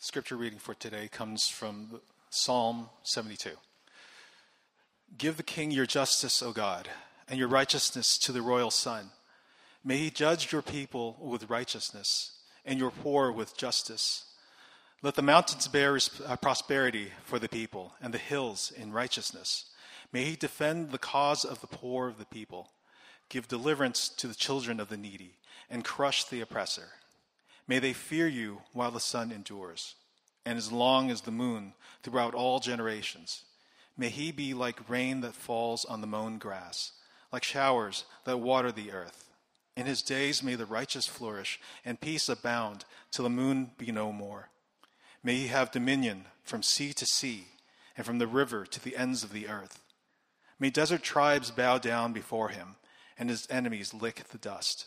Scripture reading for today comes from Psalm 72. Give the king your justice, O God, and your righteousness to the royal son. May he judge your people with righteousness and your poor with justice. Let the mountains bear uh, prosperity for the people and the hills in righteousness. May he defend the cause of the poor of the people, give deliverance to the children of the needy, and crush the oppressor. May they fear you while the sun endures, and as long as the moon throughout all generations. May he be like rain that falls on the mown grass, like showers that water the earth. In his days may the righteous flourish, and peace abound till the moon be no more. May he have dominion from sea to sea, and from the river to the ends of the earth. May desert tribes bow down before him, and his enemies lick the dust.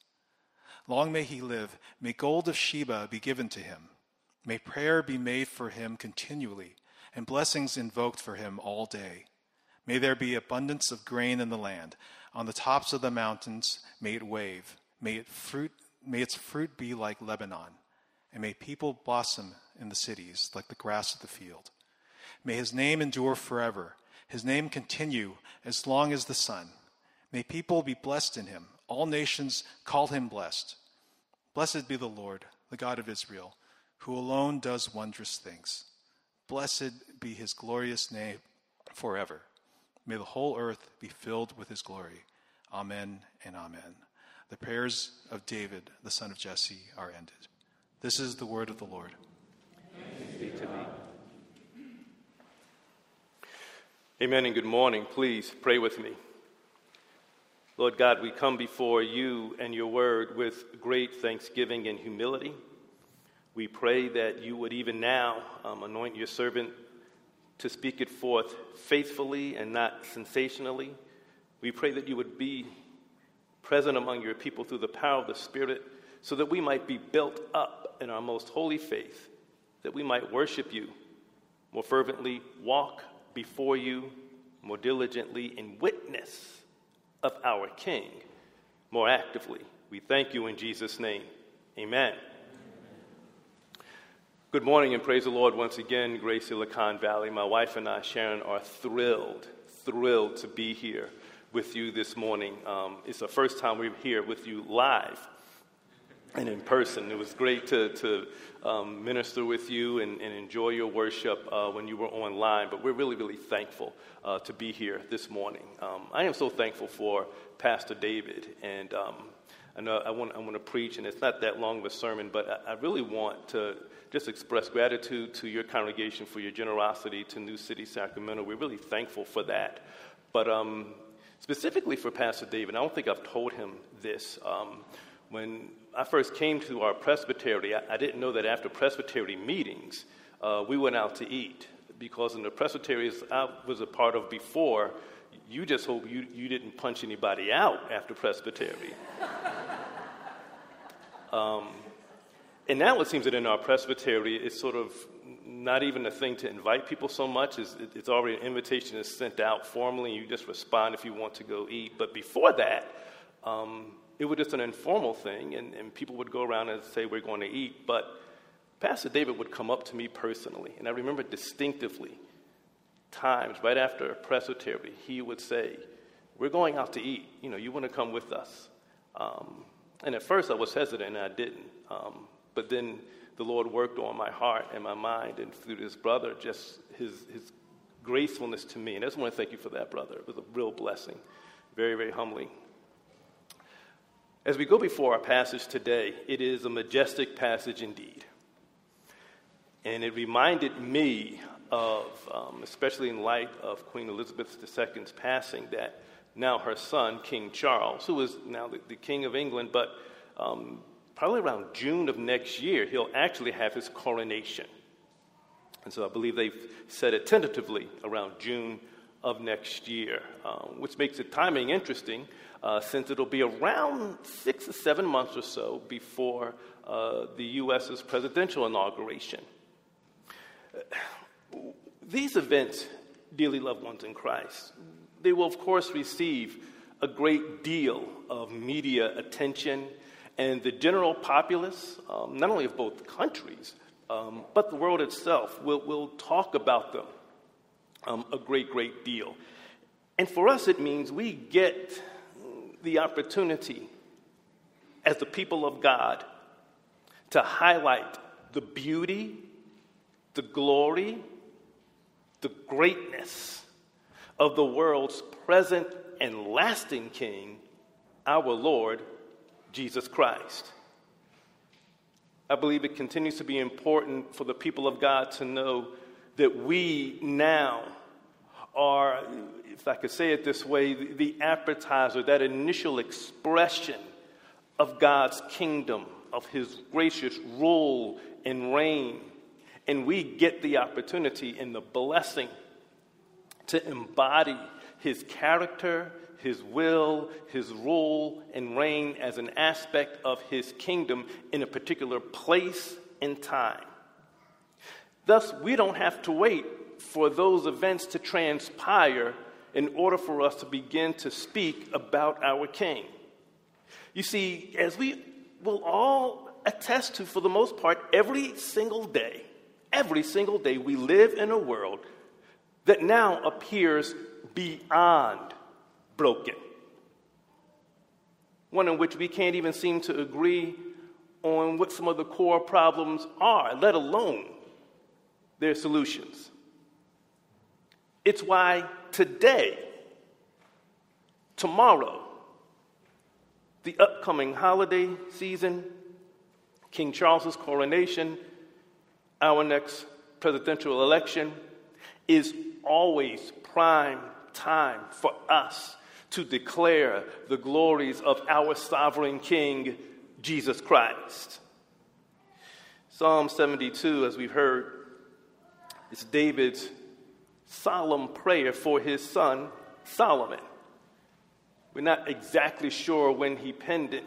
Long may he live. May gold of Sheba be given to him. May prayer be made for him continually, and blessings invoked for him all day. May there be abundance of grain in the land. On the tops of the mountains, may it wave. May, it fruit, may its fruit be like Lebanon. And may people blossom in the cities like the grass of the field. May his name endure forever, his name continue as long as the sun. May people be blessed in him. All nations call him blessed. Blessed be the Lord, the God of Israel, who alone does wondrous things. Blessed be his glorious name forever. May the whole earth be filled with his glory. Amen and amen. The prayers of David, the son of Jesse, are ended. This is the word of the Lord. Amen and good morning. Please pray with me. Lord God, we come before you and your word with great thanksgiving and humility. We pray that you would even now um, anoint your servant to speak it forth faithfully and not sensationally. We pray that you would be present among your people through the power of the Spirit so that we might be built up in our most holy faith, that we might worship you more fervently, walk before you more diligently, and witness of our King more actively. We thank you in Jesus' name. Amen. Good morning and praise the Lord once again, Grace Silicon Valley. My wife and I, Sharon, are thrilled, thrilled to be here with you this morning. Um, it's the first time we're here with you live and in person. It was great to, to um, minister with you and, and enjoy your worship uh, when you were online, but we're really, really thankful uh, to be here this morning. Um, I am so thankful for Pastor David, and um, I know I want, I want to preach, and it's not that long of a sermon, but I, I really want to just express gratitude to your congregation for your generosity to New City, Sacramento. We're really thankful for that. But um, specifically for Pastor David, I don't think I've told him this. Um, when I first came to our presbytery, I, I didn't know that after presbytery meetings, uh, we went out to eat because in the presbyteries I was a part of before, you just hope you, you didn't punch anybody out after presbytery. um, and now it seems that in our presbytery, it's sort of not even a thing to invite people so much. It's, it's already an invitation is sent out formally, and you just respond if you want to go eat. But before that, um, it was just an informal thing, and, and people would go around and say, We're going to eat. But Pastor David would come up to me personally, and I remember distinctively times right after presbytery, he would say, We're going out to eat. You know, you want to come with us. Um, and at first I was hesitant and I didn't. Um, but then the Lord worked on my heart and my mind, and through this brother, just his, his gracefulness to me. And I just want to thank you for that, brother. It was a real blessing. Very, very humbling. As we go before our passage today, it is a majestic passage indeed. And it reminded me of, um, especially in light of Queen Elizabeth II's passing, that now her son, King Charles, who is now the, the King of England, but um, probably around June of next year, he'll actually have his coronation. And so I believe they've set it tentatively around June of next year, um, which makes the timing interesting uh, since it'll be around six or seven months or so before uh, the U.S.'s presidential inauguration. These events, dearly loved ones in Christ, they will, of course, receive a great deal of media attention, and the general populace, um, not only of both countries, um, but the world itself, will, will talk about them um, a great, great deal. And for us, it means we get the opportunity as the people of God to highlight the beauty, the glory, the greatness of the world's present and lasting King, our Lord Jesus Christ. I believe it continues to be important for the people of God to know that we now are, if I could say it this way, the appetizer, that initial expression of God's kingdom, of His gracious rule and reign. And we get the opportunity and the blessing to embody His character, His will, His rule and reign as an aspect of His kingdom in a particular place and time. Thus, we don't have to wait for those events to transpire in order for us to begin to speak about our King. You see, as we will all attest to, for the most part, every single day, every single day, we live in a world that now appears beyond broken. One in which we can't even seem to agree on what some of the core problems are, let alone their solutions. It's why today, tomorrow, the upcoming holiday season, King Charles's coronation, our next presidential election, is always prime time for us to declare the glories of our sovereign King, Jesus Christ. Psalm 72, as we've heard, is David's solemn prayer for his son Solomon. We're not exactly sure when he penned it,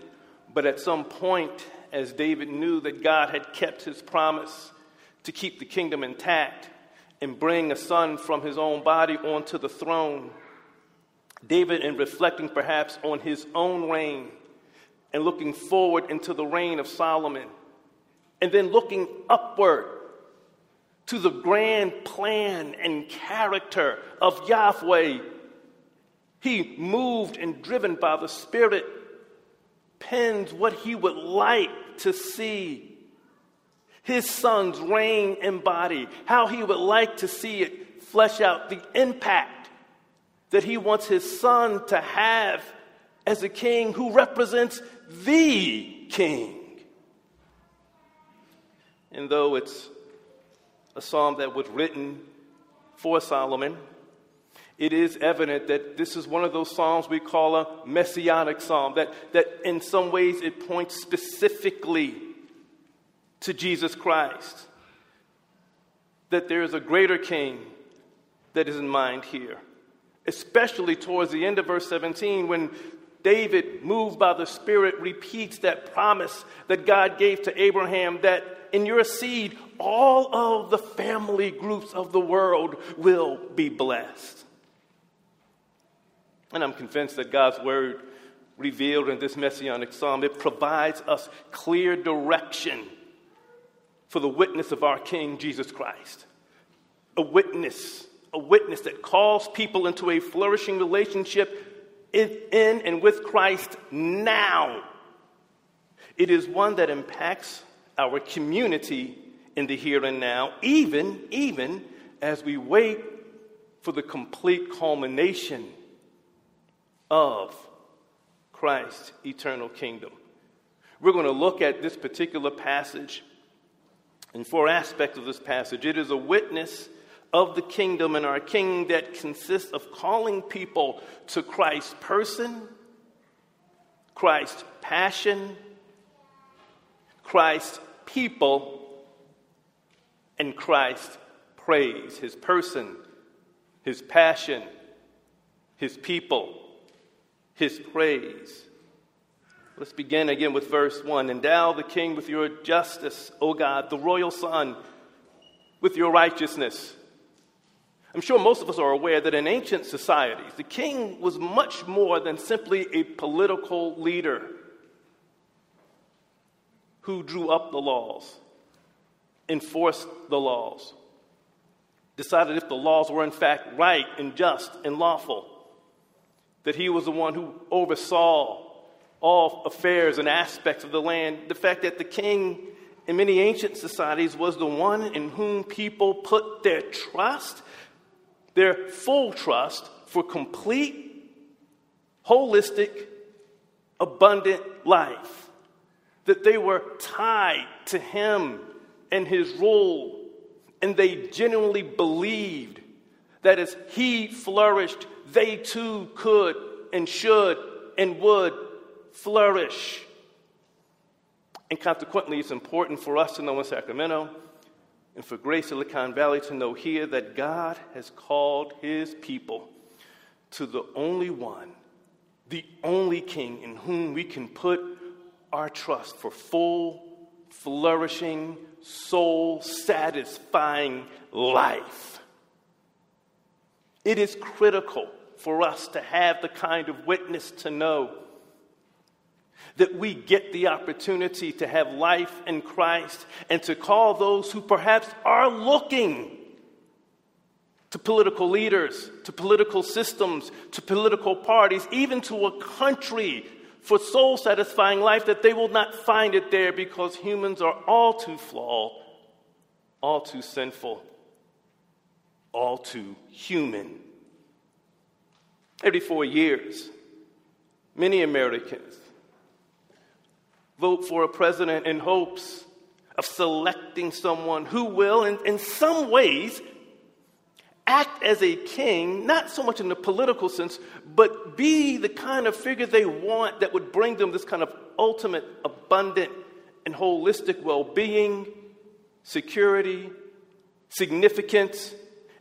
but at some point, as David knew that God had kept his promise to keep the kingdom intact and bring a son from his own body onto the throne, David, in reflecting perhaps on his own reign and looking forward into the reign of Solomon, and then looking upward to the grand plan and character of Yahweh. He, moved and driven by the Spirit, pens what he would like to see his son's reign embody, how he would like to see it flesh out the impact that he wants his son to have as a king who represents the king. And though it's a psalm that was written for Solomon, it is evident that this is one of those psalms we call a messianic psalm, that, that in some ways it points specifically to Jesus Christ, that there is a greater king that is in mind here, especially towards the end of verse 17 when David, moved by the Spirit, repeats that promise that God gave to Abraham that in your seed, all of the family groups of the world will be blessed. And I'm convinced that God's word revealed in this messianic psalm, it provides us clear direction for the witness of our King Jesus Christ. A witness, a witness that calls people into a flourishing relationship in, and with Christ now. It is one that impacts our community in the here and now, even, even as we wait for the complete culmination of Christ's eternal kingdom. We're going to look at this particular passage in four aspects of this passage. It is a witness of the kingdom and our king that consists of calling people to Christ's person, Christ's passion, Christ's people, and Christ's praise, his person, his passion, his people, his praise. Let's begin again with verse 1. Endow the king with your justice, O God, the royal son, with your righteousness. I'm sure most of us are aware that in ancient societies, the king was much more than simply a political leader who drew up the laws, enforced the laws, decided if the laws were in fact right and just and lawful, that he was the one who oversaw all affairs and aspects of the land. The fact that the king in many ancient societies was the one in whom people put their trust, their full trust for complete, holistic, abundant life. That they were tied to him and his rule, and they genuinely believed that as he flourished, they too could and should and would flourish. And consequently, it's important for us to know in Sacramento and for Grace Silicon Valley to know here that God has called his people to the only one, the only king in whom we can put our trust for full, flourishing, soul satisfying life. It is critical for us to have the kind of witness to know that we get the opportunity to have life in Christ and to call those who perhaps are looking to political leaders, to political systems, to political parties, even to a country for soul satisfying life, that they will not find it there because humans are all too flawed, all too sinful, all too human. Every four years, many Americans vote for a president in hopes of selecting someone who will, in, in some ways, act as a king, not so much in the political sense, but be the kind of figure they want that would bring them this kind of ultimate, abundant, and holistic well being, security, significance,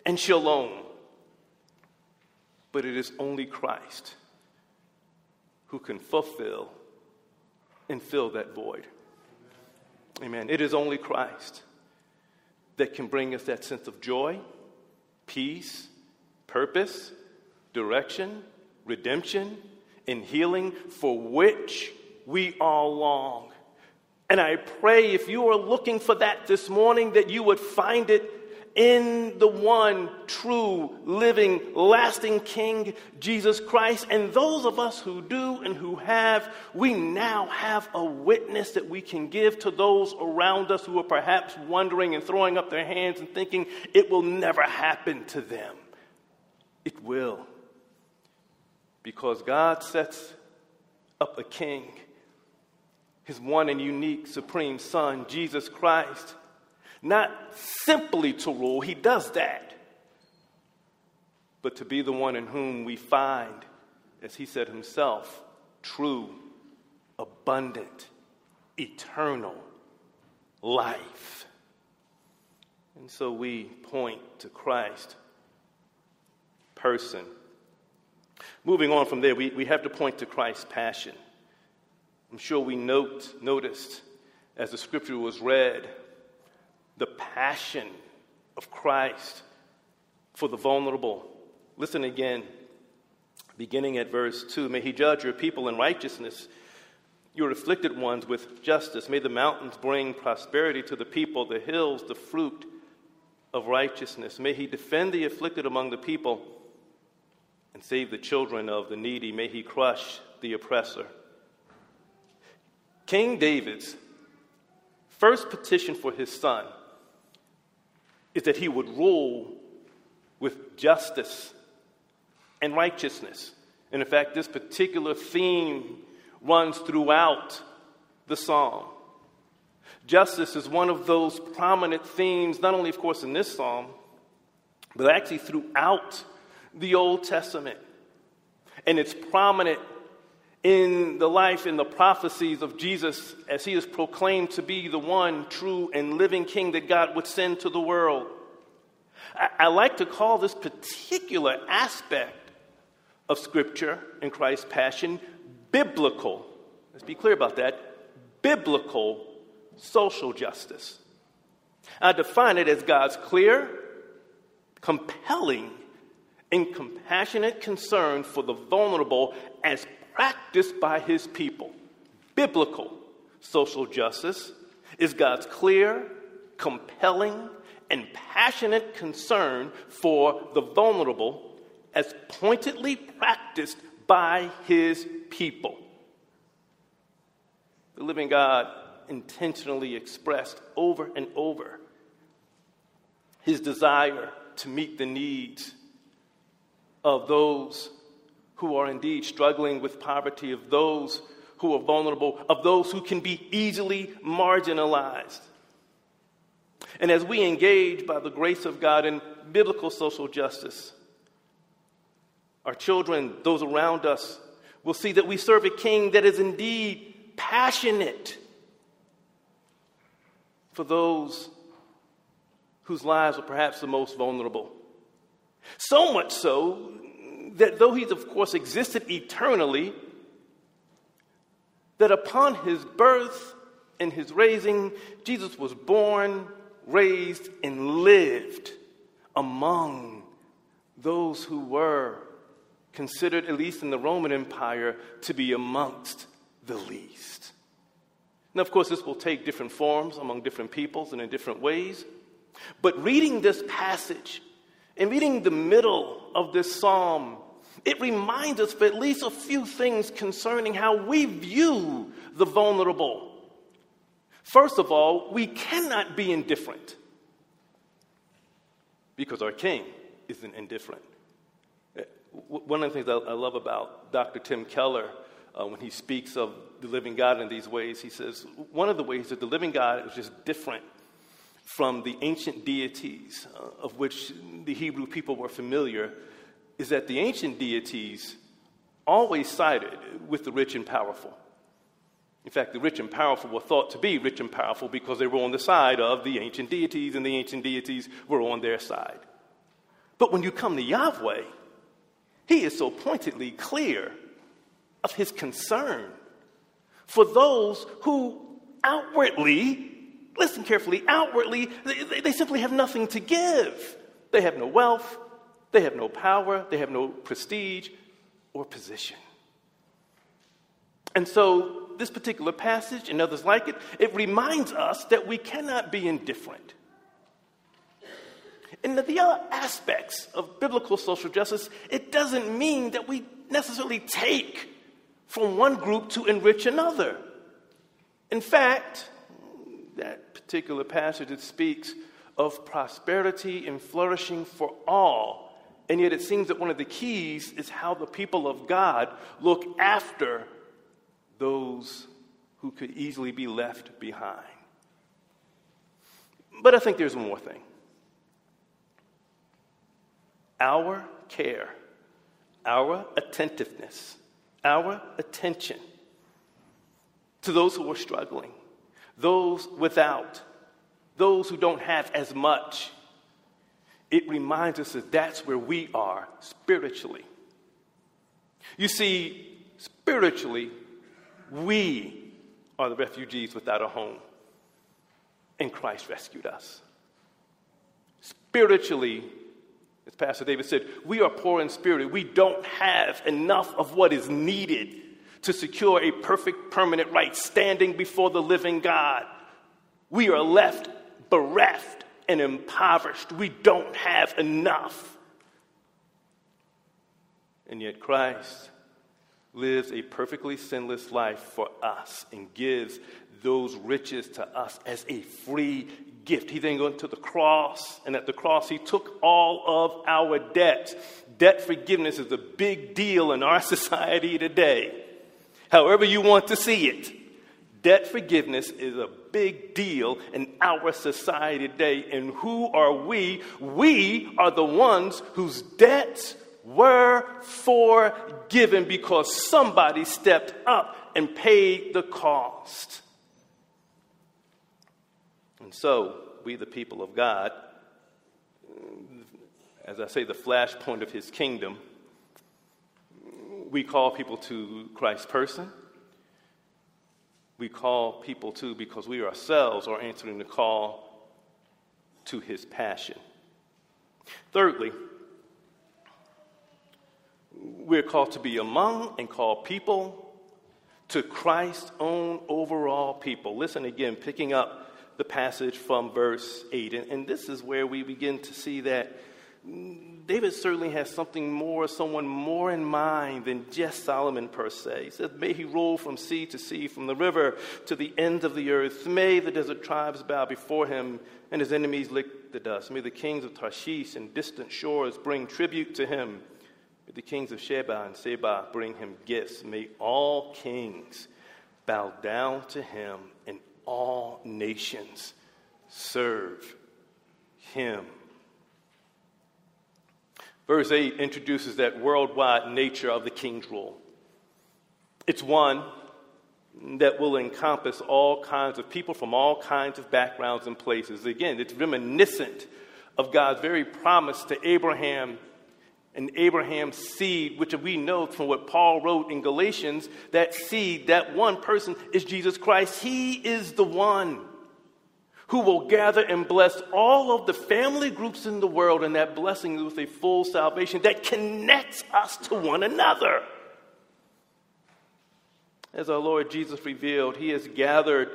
and shalom. But it is only Christ who can fulfill and fill that void. Amen. It is only Christ that can bring us that sense of joy, peace, purpose, direction, redemption, and healing for which we all long. And I pray if you are looking for that this morning, that you would find it in the one true, living, lasting King, Jesus Christ. And those of us who do and who have, we now have a witness that we can give to those around us who are perhaps wondering and throwing up their hands and thinking it will never happen to them. It will. Because God sets up a king, his one and unique supreme Son, Jesus Christ not simply to rule, he does that, but to be the one in whom we find, as he said himself, true, abundant, eternal life. And so we point to Christ, person. Moving on from there, we, we have to point to Christ's passion. I'm sure we note, noticed as the scripture was read the passion of Christ for the vulnerable. Listen again, beginning at verse 2. May he judge your people in righteousness, your afflicted ones with justice. May the mountains bring prosperity to the people, the hills, the fruit of righteousness. May he defend the afflicted among the people and save the children of the needy. May he crush the oppressor. King David's first petition for his son is that he would rule with justice and righteousness. And in fact, this particular theme runs throughout the psalm. Justice is one of those prominent themes, not only, of course, in this psalm, but actually throughout the Old Testament. And it's prominent in the life and the prophecies of Jesus as he is proclaimed to be the one true and living king that God would send to the world. I, I like to call this particular aspect of Scripture and Christ's passion biblical. Let's be clear about that biblical social justice. I define it as God's clear, compelling, and compassionate concern for the vulnerable as practiced by his people. Biblical social justice is God's clear, compelling, and passionate concern for the vulnerable as pointedly practiced by his people. The living God intentionally expressed over and over his desire to meet the needs of those who are indeed struggling with poverty, of those who are vulnerable, of those who can be easily marginalized. And as we engage by the grace of God in biblical social justice, our children, those around us, will see that we serve a king that is indeed passionate for those whose lives are perhaps the most vulnerable. So much so that though he's, of course, existed eternally, that upon his birth and his raising, Jesus was born, raised, and lived among those who were considered, at least in the Roman Empire, to be amongst the least. Now, of course, this will take different forms among different peoples and in different ways. But reading this passage and reading the middle of this psalm, it reminds us of at least a few things concerning how we view the vulnerable. First of all, we cannot be indifferent because our king isn't indifferent. One of the things I love about Dr. Tim Keller uh, when he speaks of the living God in these ways, he says one of the ways that the living God is just different from the ancient deities uh, of which the Hebrew people were familiar is that the ancient deities always sided with the rich and powerful. In fact, the rich and powerful were thought to be rich and powerful because they were on the side of the ancient deities, and the ancient deities were on their side. But when you come to Yahweh, he is so pointedly clear of his concern for those who outwardly, listen carefully, outwardly, they, they, simply have nothing to give. They have no wealth, they have no power, they have no prestige or position. And so, this particular passage and others like it, it reminds us that we cannot be indifferent. And the other aspects of biblical social justice, it doesn't mean that we necessarily take from one group to enrich another. In fact, that particular passage it speaks of prosperity and flourishing for all. And yet it seems that one of the keys is how the people of God look after those who could easily be left behind. But I think there's one more thing. Our care, our attentiveness our attention to those who are struggling, those without, those who don't have as much. It reminds us that that's where we are spiritually. You see, spiritually, we are the refugees without a home, and Christ rescued us. Spiritually, as Pastor David said, we are poor in spirit. We don't have enough of what is needed to secure a perfect, permanent right standing before the living God. We are left bereft and impoverished. We don't have enough. And yet, Christ lives a perfectly sinless life for us and gives those riches to us as a free gift. He then went to the cross, and at the cross, he took all of our debt. Debt forgiveness is a big deal in our society today. However, you want to see it, debt forgiveness is a big deal in our society today. And who are we? We are the ones whose debts were forgiven because somebody stepped up and paid the cost. And so, we, the people of God, as I say, the flashpoint of his kingdom, we call people to Christ's person. We call people to because we ourselves are answering the call to his passion. Thirdly, we're called to be among and call people to Christ's own overall people. Listen again, picking up the passage from verse 8. And, and this is where we begin to see that David certainly has something more, someone more in mind than just Solomon per se. He says, May he roll from sea to sea, from the river to the end of the earth. May the desert tribes bow before him, and his enemies lick the dust. May the kings of Tarshish and distant shores bring tribute to him. May the kings of Sheba and Seba bring him gifts. May all kings bow down to him, and all nations serve him. Verse 8 introduces that worldwide nature of the king's rule. It's one that will encompass all kinds of people from all kinds of backgrounds and places. Again, it's reminiscent of God's very promise to Abraham and Abraham's seed, which we know from what Paul wrote in Galatians that seed, that one person is Jesus Christ. He is the one who will gather and bless all of the family groups in the world, and that blessing with a full salvation that connects us to one another. As our Lord Jesus revealed, He has gathered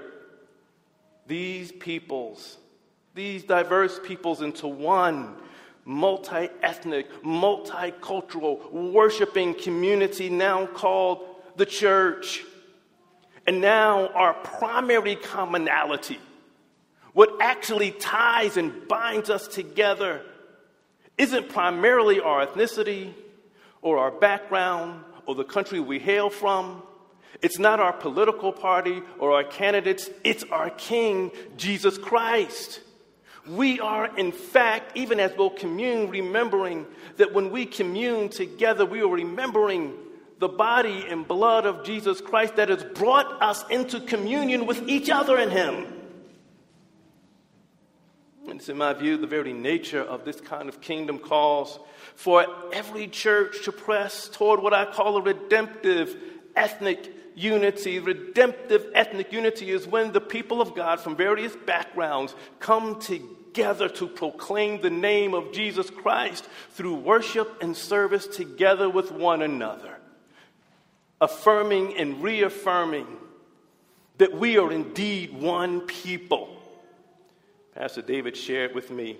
these peoples, these diverse peoples, into one multi ethnic, multicultural, worshiping community now called the church. And now our primary commonality what actually ties and binds us together isn't primarily our ethnicity or our background or the country we hail from. It's not our political party or our candidates, it's our King, Jesus Christ. We are, in fact, even as we'll commune, remembering that when we commune together, we are remembering the body and blood of Jesus Christ that has brought us into communion with each other in Him. It's in my view the very nature of this kind of kingdom calls for every church to press toward what I call a redemptive ethnic unity. Redemptive ethnic unity is when the people of God from various backgrounds come together to proclaim the name of Jesus Christ through worship and service together with one another, affirming and reaffirming that we are indeed one people Pastor David shared with me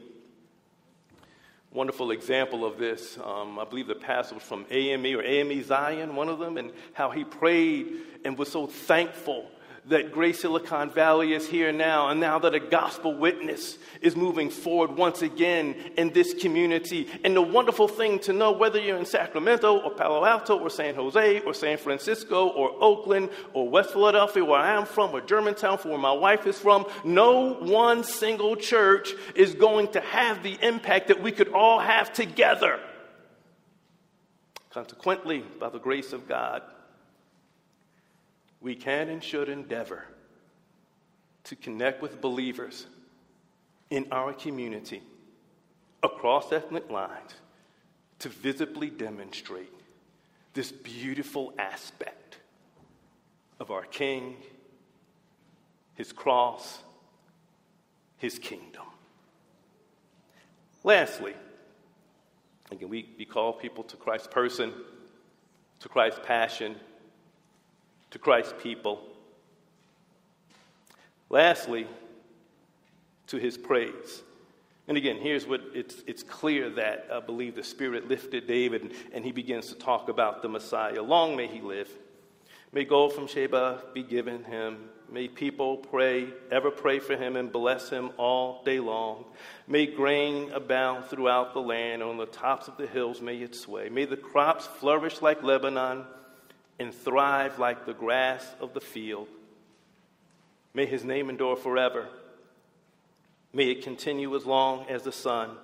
wonderful example of this. Um, I believe the pastor was from AME or AME Zion, one of them, and how he prayed and was so thankful that Grace Silicon Valley is here now, and now that a gospel witness is moving forward once again in this community. And the wonderful thing to know, whether you're in Sacramento or Palo Alto or San Jose or San Francisco or Oakland or West Philadelphia, where I am from, or Germantown, where my wife is from, no one single church is going to have the impact that we could all have together. Consequently, by the grace of God, we can and should endeavor to connect with believers in our community across ethnic lines to visibly demonstrate this beautiful aspect of our King, His cross, His kingdom. Lastly, again, we, we call people to Christ's person, to Christ's passion, to Christ's people. Lastly, to his praise. And again, here's what it's, it's clear that I believe the Spirit lifted David and, and he begins to talk about the Messiah. Long may he live. May gold from Sheba be given him. May people pray, ever pray for him and bless him all day long. May grain abound throughout the land. On the tops of the hills may it sway. May the crops flourish like Lebanon and thrive like the grass of the field. May his name endure forever. May it continue as long as the sun.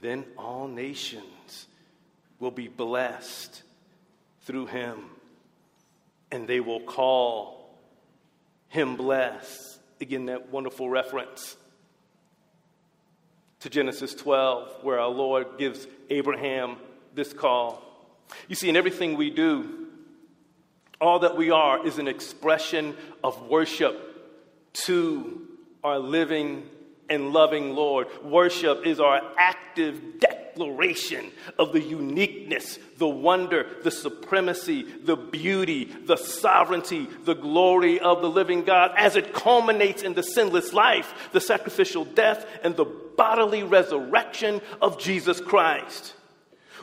Then all nations will be blessed through him, and they will call him blessed. Again, that wonderful reference to Genesis 12, where our Lord gives Abraham this call. You see, in everything we do, all that we are is an expression of worship to our living and loving Lord. Worship is our active declaration of the uniqueness, the wonder, the supremacy, the beauty, the sovereignty, the glory of the living God as it culminates in the sinless life, the sacrificial death, and the bodily resurrection of Jesus Christ.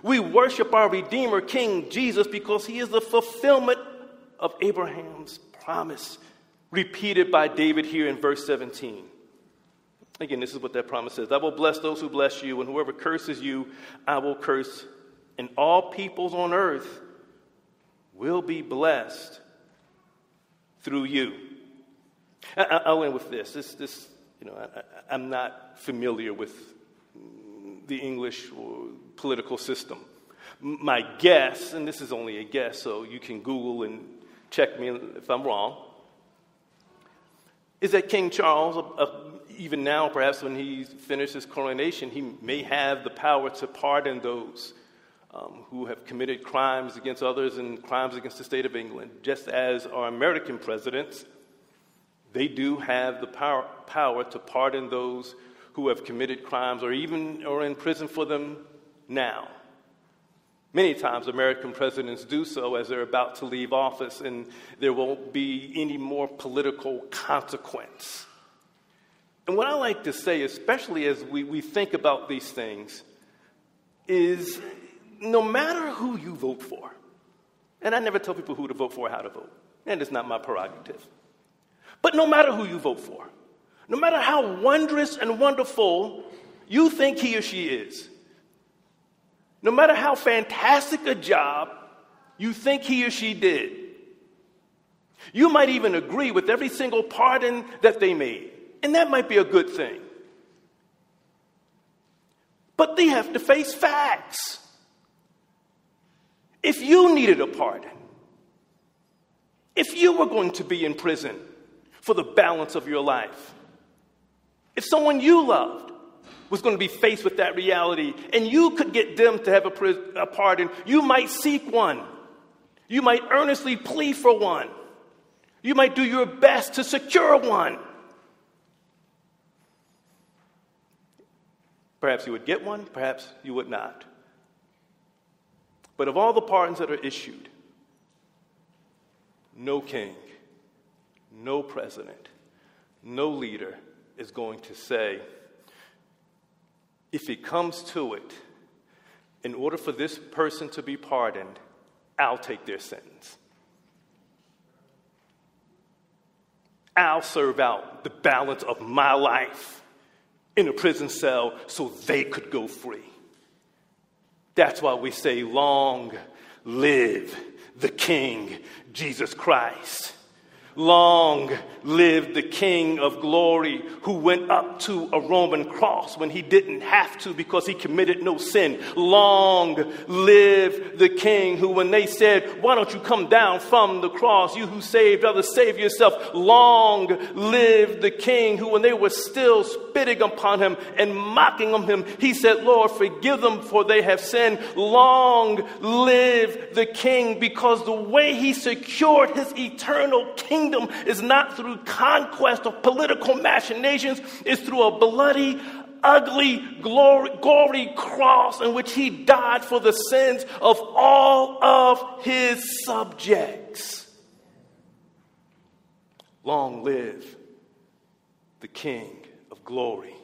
We worship our Redeemer, King Jesus, because he is the fulfillment of Abraham's promise, repeated by David here in verse 17. Again, this is what that promise says I will bless those who bless you, and whoever curses you, I will curse. And all peoples on earth will be blessed through you. I, will end with this. This, this you know, I, I'm not familiar with the English political system. My guess, and this is only a guess, so you can Google and check me if I'm wrong, is that King Charles, uh, even now, perhaps when he finishes his coronation, he may have the power to pardon those um, who have committed crimes against others and crimes against the state of England, just as our American presidents, they do have the power, power to pardon those who have committed crimes or even are in prison for them now. Many times, American presidents do so as they're about to leave office, and there won't be any more political consequence. And what I like to say, especially as we, we think about these things, is no matter who you vote for, and I never tell people who to vote for or how to vote, and it's not my prerogative, but no matter who you vote for, no matter how wondrous and wonderful you think he or she is, no matter how fantastic a job you think he or she did, you might even agree with every single pardon that they made. And that might be a good thing. But they have to face facts. If you needed a pardon, if you were going to be in prison for the balance of your life, if someone you loved was going to be faced with that reality, and you could get them to have a, a pardon, you might seek one. You might earnestly plead for one. You might do your best to secure one. Perhaps you would get one, perhaps you would not. But of all the pardons that are issued, no king, no president, no leader is going to say, if it comes to it, in order for this person to be pardoned, I'll take their sentence. I'll serve out the balance of my life in a prison cell so they could go free. That's why we say, Long live the King, Jesus Christ. Long live the King of glory who went up to a Roman cross when he didn't have to because he committed no sin. Long live the King who, when they said, Why don't you come down from the cross, you who saved others, save yourself. Long live the King who, when they were still spitting upon him and mocking him, he said, Lord, forgive them for they have sinned. Long live the King because the way he secured his eternal kingdom kingdom is not through conquest of political machinations, it's through a bloody, ugly, glory, gory cross in which he died for the sins of all of his subjects. Long live the King of glory,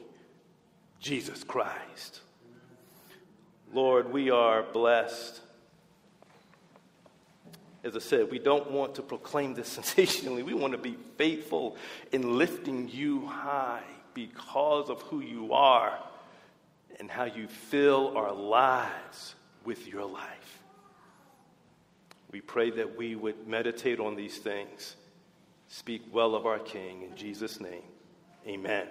Jesus Christ. Lord, we are blessed as I said, we don't want to proclaim this sensationally. We want to be faithful in lifting you high because of who you are and how you fill our lives with your life. We pray that we would meditate on these things, speak well of our King. In Jesus' name, amen.